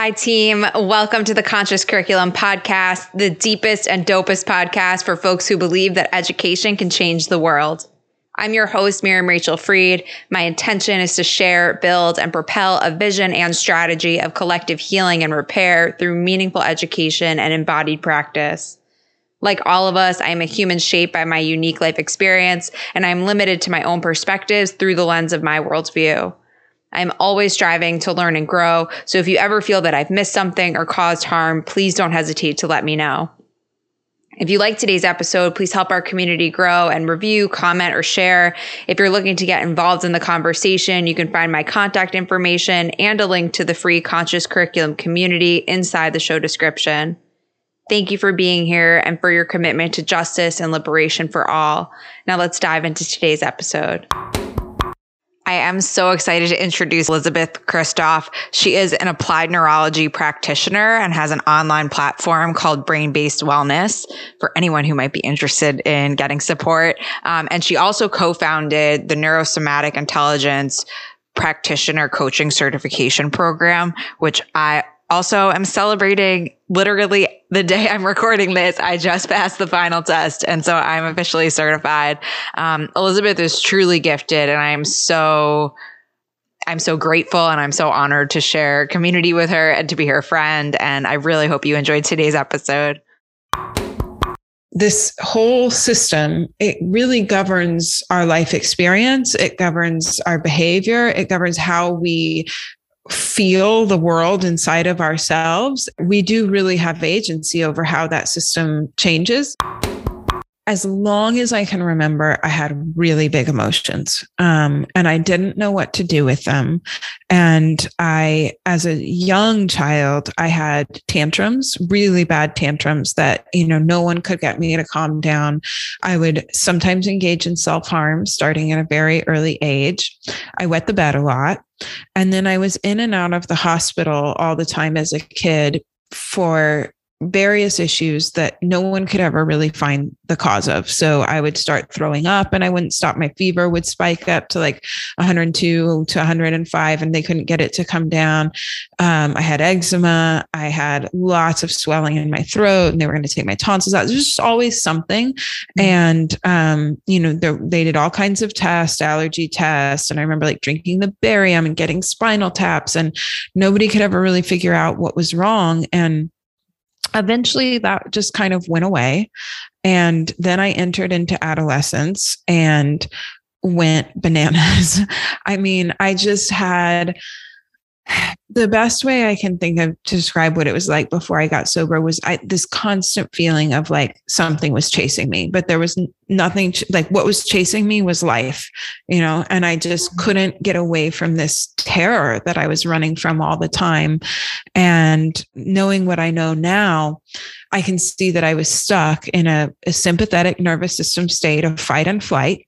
Hi, team. Welcome to the Conscious Curriculum Podcast, the deepest and dopest podcast for folks who believe that education can change the world. I'm your host, Miriam Rachel Freed. My intention is to share, build, and propel a vision and strategy of collective healing and repair through meaningful education and embodied practice. Like all of us, I am a human shaped by my unique life experience, and I'm limited to my own perspectives through the lens of my worldview. I'm always striving to learn and grow. So if you ever feel that I've missed something or caused harm, please don't hesitate to let me know. If you like today's episode, please help our community grow and review, comment, or share. If you're looking to get involved in the conversation, you can find my contact information and a link to the free Conscious Curriculum community inside the show description. Thank you for being here and for your commitment to justice and liberation for all. Now let's dive into today's episode. I am so excited to introduce Elisabeth Kristof. She is an applied neurology practitioner and has an online platform called Brain Based Wellness for anyone who might be interested in getting support. Um, and she also co founded the Neurosomatic Intelligence Practitioner Coaching Certification Program, which I also I'm celebrating literally the day I'm recording this. I just passed the final test. And so I'm officially certified. Um, Elizabeth is truly gifted and I am so, I'm so grateful and I'm so honored to share community with her and to be her friend. And I really hope you enjoyed today's episode this whole system it really governs our life experience it governs our behavior it governs how we feel the world inside of ourselves, we do really have agency over how that system changes. As long as I can remember, I had really big emotions um, and I didn't know what to do with them. And I, as a young child, I had tantrums, really bad tantrums that, you know, no one could get me to calm down. I would sometimes engage in self harm starting at a very early age. I wet the bed a lot. And then I was in and out of the hospital all the time as a kid for various issues that no one could ever really find the cause of. So I would start throwing up and I wouldn't stop. My fever would spike up to like 102 to 105 and they couldn't get it to come down. Um, I had eczema. I had lots of swelling in my throat and they were going to take my tonsils out. There's just always something. Mm-hmm. And, um, you know, they did all kinds of tests, allergy tests. And I remember like drinking the barium and getting spinal taps and nobody could ever really figure out what was wrong. And eventually that just kind of went away. And then I entered into adolescence and went bananas. I mean, I just had the best way I can think of to describe what it was like before I got sober was I, this constant feeling of like something was chasing me, but there was nothing ch- like what was chasing me was life, you know, and I just mm-hmm. couldn't get away from this terror that I was running from all the time. And knowing what I know now, I can see that I was stuck in a, a sympathetic nervous system state of fight and flight.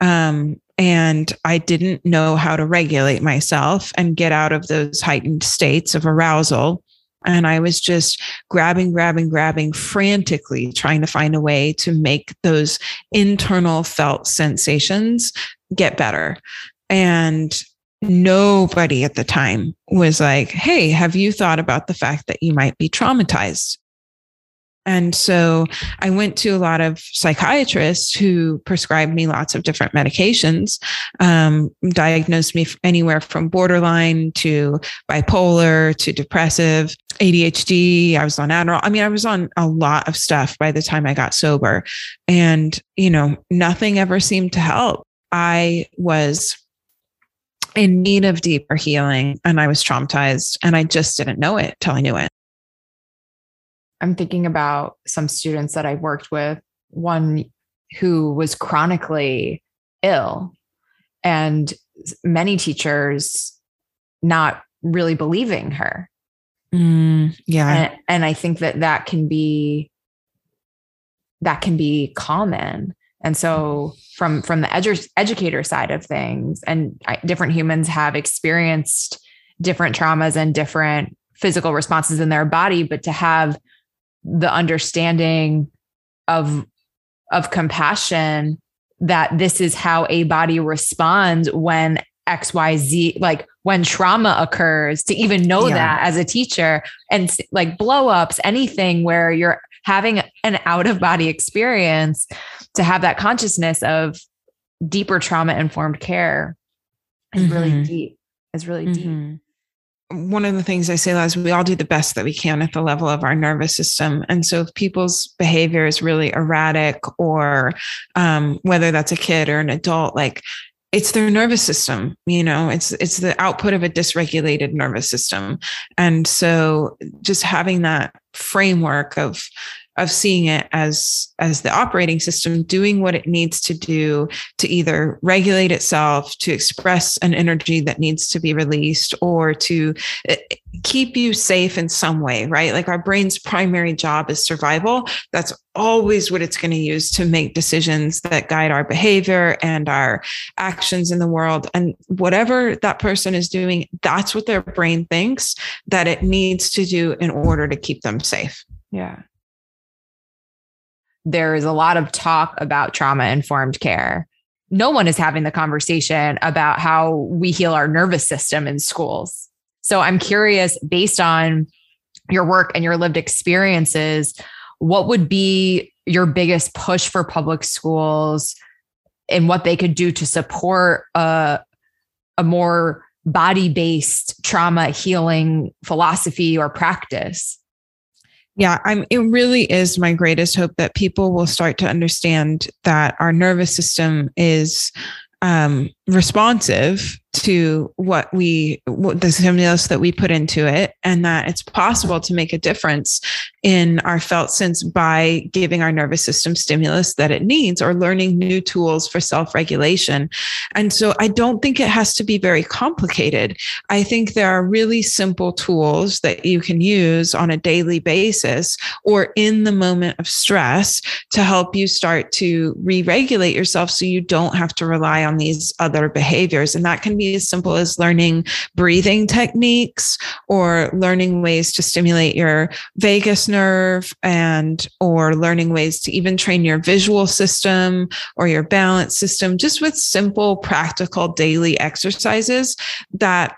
Um, and I didn't know how to regulate myself and get out of those heightened states of arousal. And I was just grabbing, grabbing, grabbing frantically, trying to find a way to make those internal felt sensations get better. And nobody at the time was like, Hey, have you thought about the fact that you might be traumatized? And so I went to a lot of psychiatrists who prescribed me lots of different medications, um, diagnosed me anywhere from borderline to bipolar to depressive, ADHD. I was on Adderall. I mean, I was on a lot of stuff by the time I got sober. And, you know, nothing ever seemed to help. I was in need of deeper healing and I was traumatized and I just didn't know it till I knew it. I'm thinking about some students that I've worked with, one who was chronically ill, and many teachers not really believing her. Mm, yeah. And, and I think that that can be that can be common. And so from from the edu- educator side of things and I, different humans have experienced different traumas and different physical responses in their body but to have the understanding of of compassion that this is how a body responds when xyz like when trauma occurs to even know Yeah. that as a teacher and like blow ups, anything where you're having an out of body experience to have that consciousness of deeper trauma informed care is really Mhm. deep. Is really deep. One of the things I say is we all do the best that we can at the level of our nervous system. And so if people's behavior is really erratic or um, whether that's a kid or an adult, like it's their nervous system, you know, it's it's the output of a dysregulated nervous system. And so just having that framework of of seeing it as as the operating system doing what it needs to do to either regulate itself to express an energy that needs to be released or to eh, keep you safe in some way right? Like our brain's primary job is survival. That's always what it's going to use to make decisions that guide our behavior and our actions in the world. And whatever that person is doing that's what their brain thinks that it needs to do in order to keep them safe. Yeah. There is a lot of talk about trauma informed care. No one is having the conversation about how we heal our nervous system in schools. So I'm curious, based on your work and your lived experiences, what would be your biggest push for public schools and what they could do to support a, a more body based trauma healing philosophy or practice? Yeah, I'm it really is my greatest hope that people will start to understand that our nervous system is um, responsive to what we what the stimulus that we put into it and that it's possible to make a difference in our felt sense by giving our nervous system stimulus that it needs or learning new tools for self-regulation. And so i don't think it has to be very complicated. I think there are really simple tools that you can use on a daily basis or in the moment of stress to help you start to re-regulate yourself so you don't have to rely on these other behaviors. And that can be as simple as learning breathing techniques or learning ways to stimulate your vagus nerve and or learning ways to even train your visual system or your balance system just with simple practical daily exercises that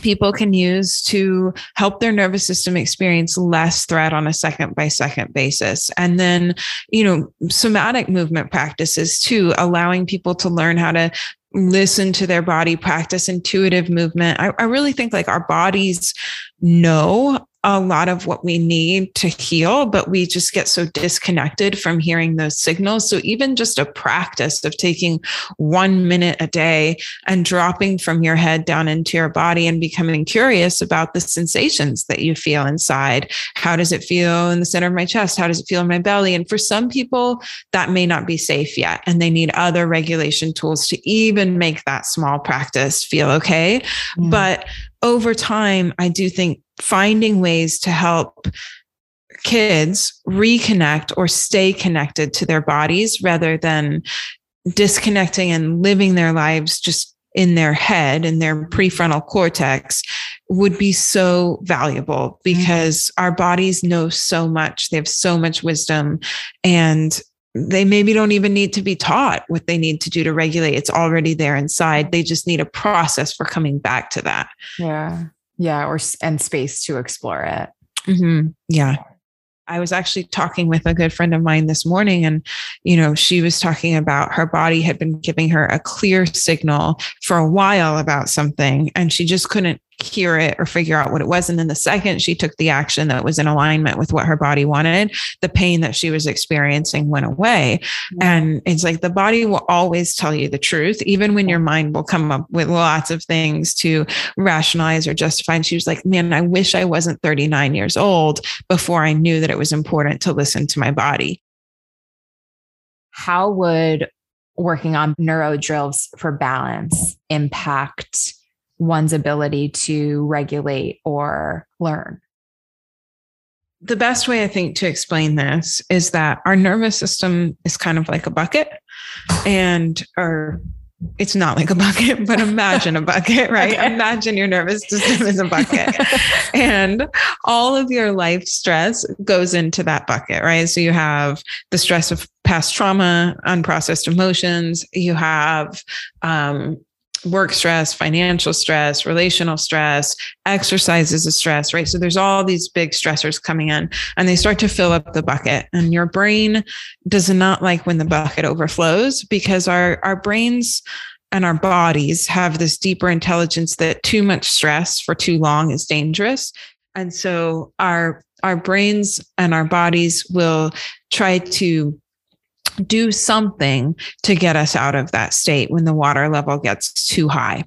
people can use to help their nervous system experience less threat on a second by second basis. And then, you know, somatic movement practices too, allowing people to learn how to listen to their body, practice intuitive movement. I, I really think like our bodies know a lot of what we need to heal, but we just get so disconnected from hearing those signals. So, even just a practice of taking one minute a day and dropping from your head down into your body and becoming curious about the sensations that you feel inside. How does it feel in the center of my chest? How does it feel in my belly? And for some people, that may not be safe yet, and they need other regulation tools to even make that small practice feel okay. Mm. But over time, I do think finding ways to help kids reconnect or stay connected to their bodies rather than disconnecting and living their lives just in their head in their prefrontal cortex would be so valuable mm-hmm. because our bodies know so much. They have so much wisdom and they maybe don't even need to be taught what they need to do to regulate. It's already there inside. They just need a process for coming back to that. Yeah. Yeah. Or, and space to explore it. Mhm. Yeah. I was actually talking with a good friend of mine this morning, and, you know, she was talking about her body had been giving her a clear signal for a while about something, and she just couldn't hear it or figure out what it was. And then the second she took the action that was in alignment with what her body wanted, the pain that she was experiencing went away. And it's like the body will always tell you the truth, even when your mind will come up with lots of things to rationalize or justify. And she was like, Man, I wish I wasn't 39 years old before I knew that it was important to listen to my body. How would working on neuro drills for balance impact one's ability to regulate or learn? The best way I think to explain this is that our nervous system is kind of like a bucket and or it's not like a bucket, but imagine a bucket, right? Okay. Imagine your nervous system is a bucket. and all of your life stress goes into that bucket, right? So you have the stress of past trauma, unprocessed emotions, you have um, work stress, financial stress, relational stress, exercise is a stress, right? So there's all these big stressors coming in and they start to fill up the bucket. And your brain does not like when the bucket overflows because our, our brains and our bodies have this deeper intelligence that too much stress for too long is dangerous. And so our our brains and our bodies will try to do something to get us out of that state when the water level gets too high.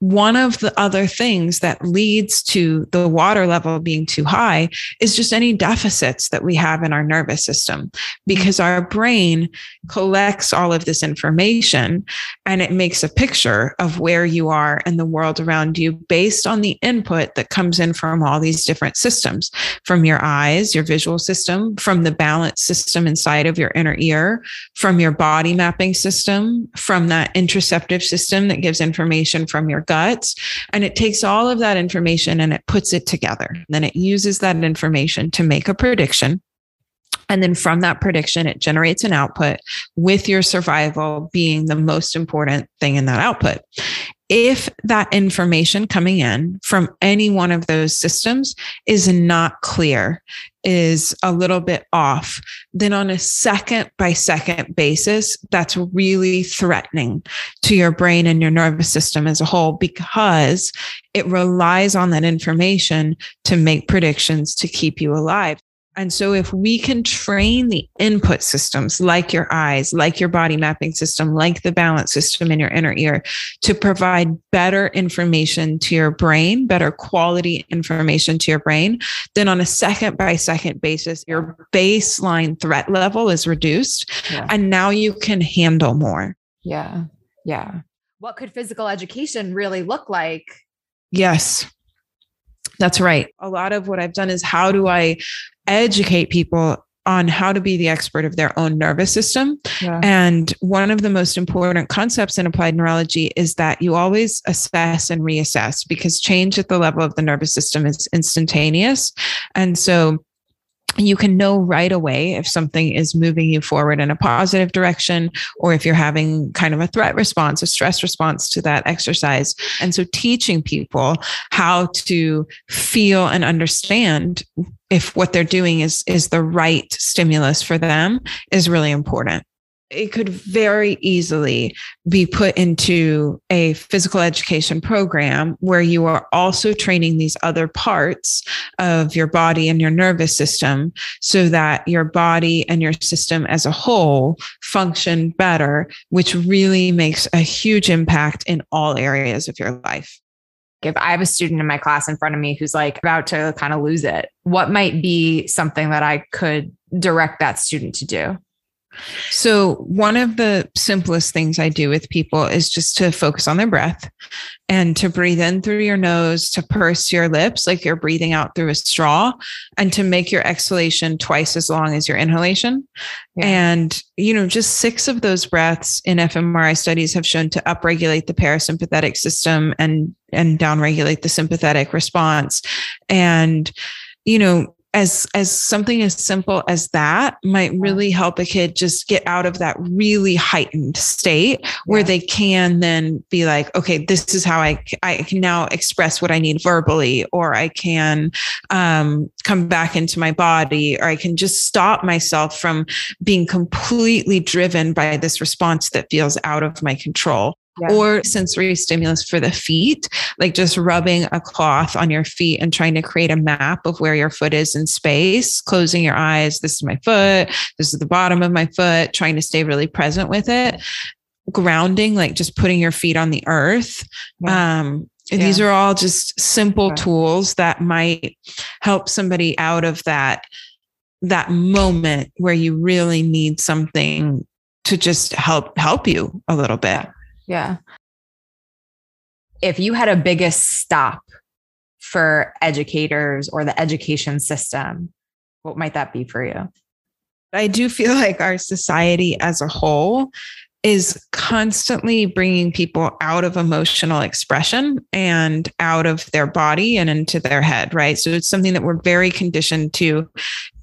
One of the other things that leads to the water level being too high is just any deficits that we have in our nervous system because our brain collects all of this information and it makes a picture of where you are and the world around you based on the input that comes in from all these different systems from your eyes, your visual system, from the balance system inside of your inner ear, from your body mapping system, from that interoceptive system that gives information from your guts. And it takes all of that information and it puts it together. Then it uses that information to make a prediction. And then from that prediction, it generates an output with your survival being the most important thing in that output if that information coming in from any one of those systems is not clear, is a little bit off, then on a second by second basis, that's really threatening to your brain and your nervous system as a whole because it relies on that information to make predictions to keep you alive. And so, if we can train the input systems like your eyes, like your body mapping system, like the balance system in your inner ear to provide better information to your brain, better quality information to your brain, then on a second by second basis, your baseline threat level is reduced. Yeah. And now you can handle more. Yeah. Yeah. What could physical education really look like? Yes. That's right. A lot of what I've done is how do I educate people on how to be the expert of their own nervous system. Yeah. And one of the most important concepts in applied neurology is that you always assess and reassess because change at the level of the nervous system is instantaneous. And so you can know right away if something is moving you forward in a positive direction or if you're having kind of a threat response, a stress response to that exercise. And so teaching people how to feel and understand if what they're doing is is the right stimulus for them is really important it could very easily be put into a physical education program where you are also training these other parts of your body and your nervous system so that your body and your system as a whole function better, which really makes a huge impact in all areas of your life. If I have a student in my class in front of me who's like about to kind of lose it, what might be something that I could direct that student to do? So, one of the simplest things I do with people is just to focus on their breath and to breathe in through your nose, to purse your lips like you're breathing out through a straw, and to make your exhalation twice as long as your inhalation. Yeah. And, you know, just six of those breaths in fMRI studies have shown to upregulate the parasympathetic system and and downregulate the sympathetic response. And, you know, as as something as simple as that might really help a kid just get out of that really heightened state where yeah. they can then be like okay this is how i i can now express what i need verbally or i can um, come back into my body or i can just stop myself from being completely driven by this response that feels out of my control yeah. or sensory stimulus for the feet, like just rubbing a cloth on your feet and trying to create a map of where your foot is in space, closing your eyes. This is my foot. This is the bottom of my foot, trying to stay really present with it. Grounding, like just putting your feet on the earth. Yeah. Um, yeah. These are all just simple tools that might help somebody out of that that moment where you really need something to just help help you a little bit. Yeah. If you had a biggest stop for educators or the education system, what might that be for you? I do feel like our society as a whole is constantly bringing people out of emotional expression and out of their body and into their head, right? So it's something that we're very conditioned to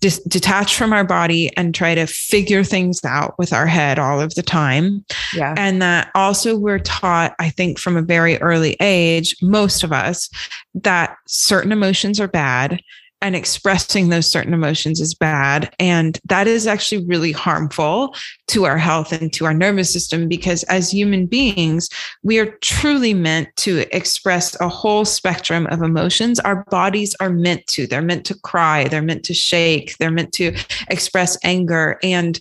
dis- detach from our body and try to figure things out with our head all of the time. Yeah. And that also we're taught, I think, from a very early age, most of us, that certain emotions are bad and expressing those certain emotions is bad. And that is actually really harmful to our health and to our nervous system because as human beings, we are truly meant to express a whole spectrum of emotions. Our bodies are meant to, they're meant to cry, they're meant to shake, they're meant to express anger. And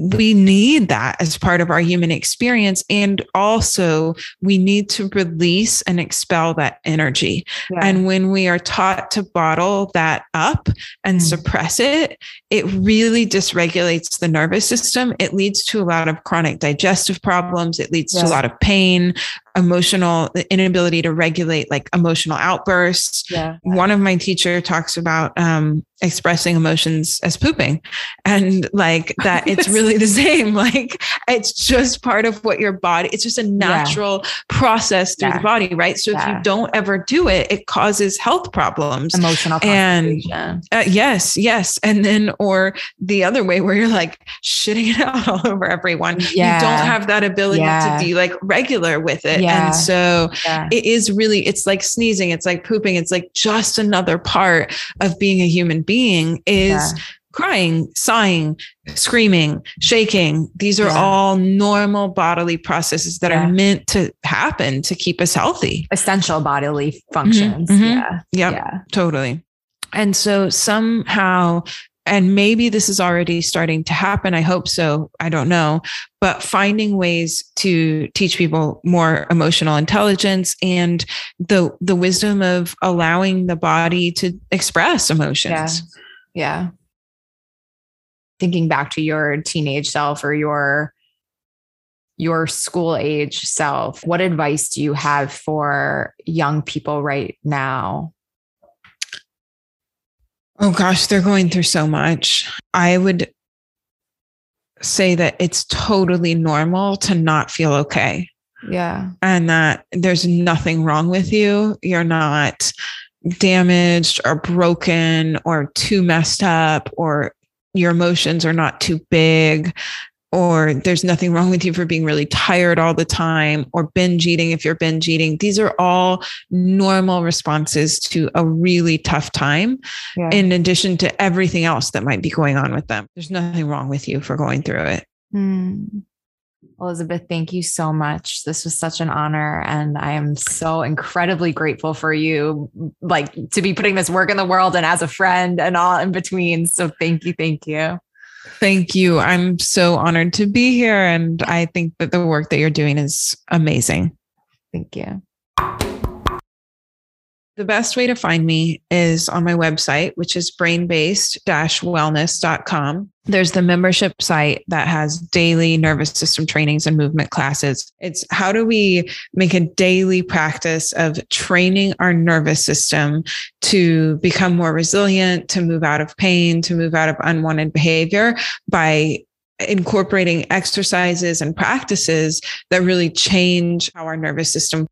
we need that as part of our human experience. And also, we need to release and expel that energy. Yeah. And when we are taught to bottle that up and mm suppress it, it really dysregulates the nervous system. It leads to a lot of chronic digestive problems, it leads yeah. to a lot of pain, emotional the inability to regulate like emotional outbursts. Yeah. One of my teacher talks about um, expressing emotions as pooping and like that it's really the same like it's just part of what your body it's just a natural yeah. process through yeah. the body right so yeah. if you don't ever do it it causes health problems emotional and uh, yes yes and then or the other way where you're like shitting it out all over everyone yeah. you don't have that ability to be like regular with it and so it is really it's like sneezing it's like pooping it's like just another part of being a human being is. Crying, sighing, screaming, shaking. These are yeah. all normal bodily processes that yeah. are meant to happen to keep us healthy. Essential bodily functions. Mm-hmm, mm-hmm. Yeah. Yep, yeah. Totally. And so somehow and maybe this is already starting to happen. I hope so. I don't know. But finding ways to teach people more emotional intelligence and the the wisdom of allowing the body to express emotions. Yeah. Yeah. Thinking back to your teenage self or your your school age self, what advice do you have for young people right now Oh gosh, they're going through so much. I would say that it's totally normal to not feel okay. Yeah. And that there's nothing wrong with you. You're not damaged or broken or too messed up or your emotions are not too big or there's nothing wrong with you for being really tired all the time or binge eating if you're binge eating. These are all normal responses to a really tough time, yeah. in addition to everything else that might be going on with them. There's nothing wrong with you for going through it. Mm. Elisabeth, thank you so much. This was such an honor. And I am so incredibly grateful for you, like to be putting this work in the world and as a friend and all in between. So thank you. Thank you. Thank you. I'm so honored to be here. And I think that the work that you're doing is amazing. Thank you. The best way to find me is on my website, which is brainbased wellness.com. There's the membership site that has daily nervous system trainings and movement classes. It's how do we make a daily practice of training our nervous system to become more resilient, to move out of pain, to move out of unwanted behavior by incorporating exercises and practices that really change how our nervous system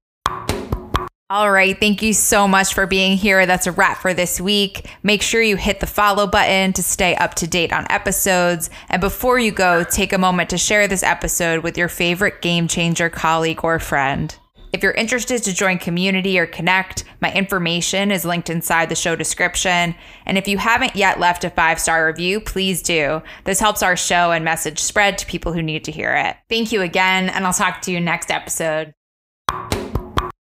all right. Thank you so much for being here. That's a wrap for this week. Make sure you hit the follow button to stay up to date on episodes. And before you go, take a moment to share this episode with your favorite game changer colleague or friend. If you're interested to join community or connect, my information is linked inside the show description. And if you haven't yet left a five star review, please do. This helps our show and message spread to people who need to hear it. Thank you again, and I'll talk to you next episode.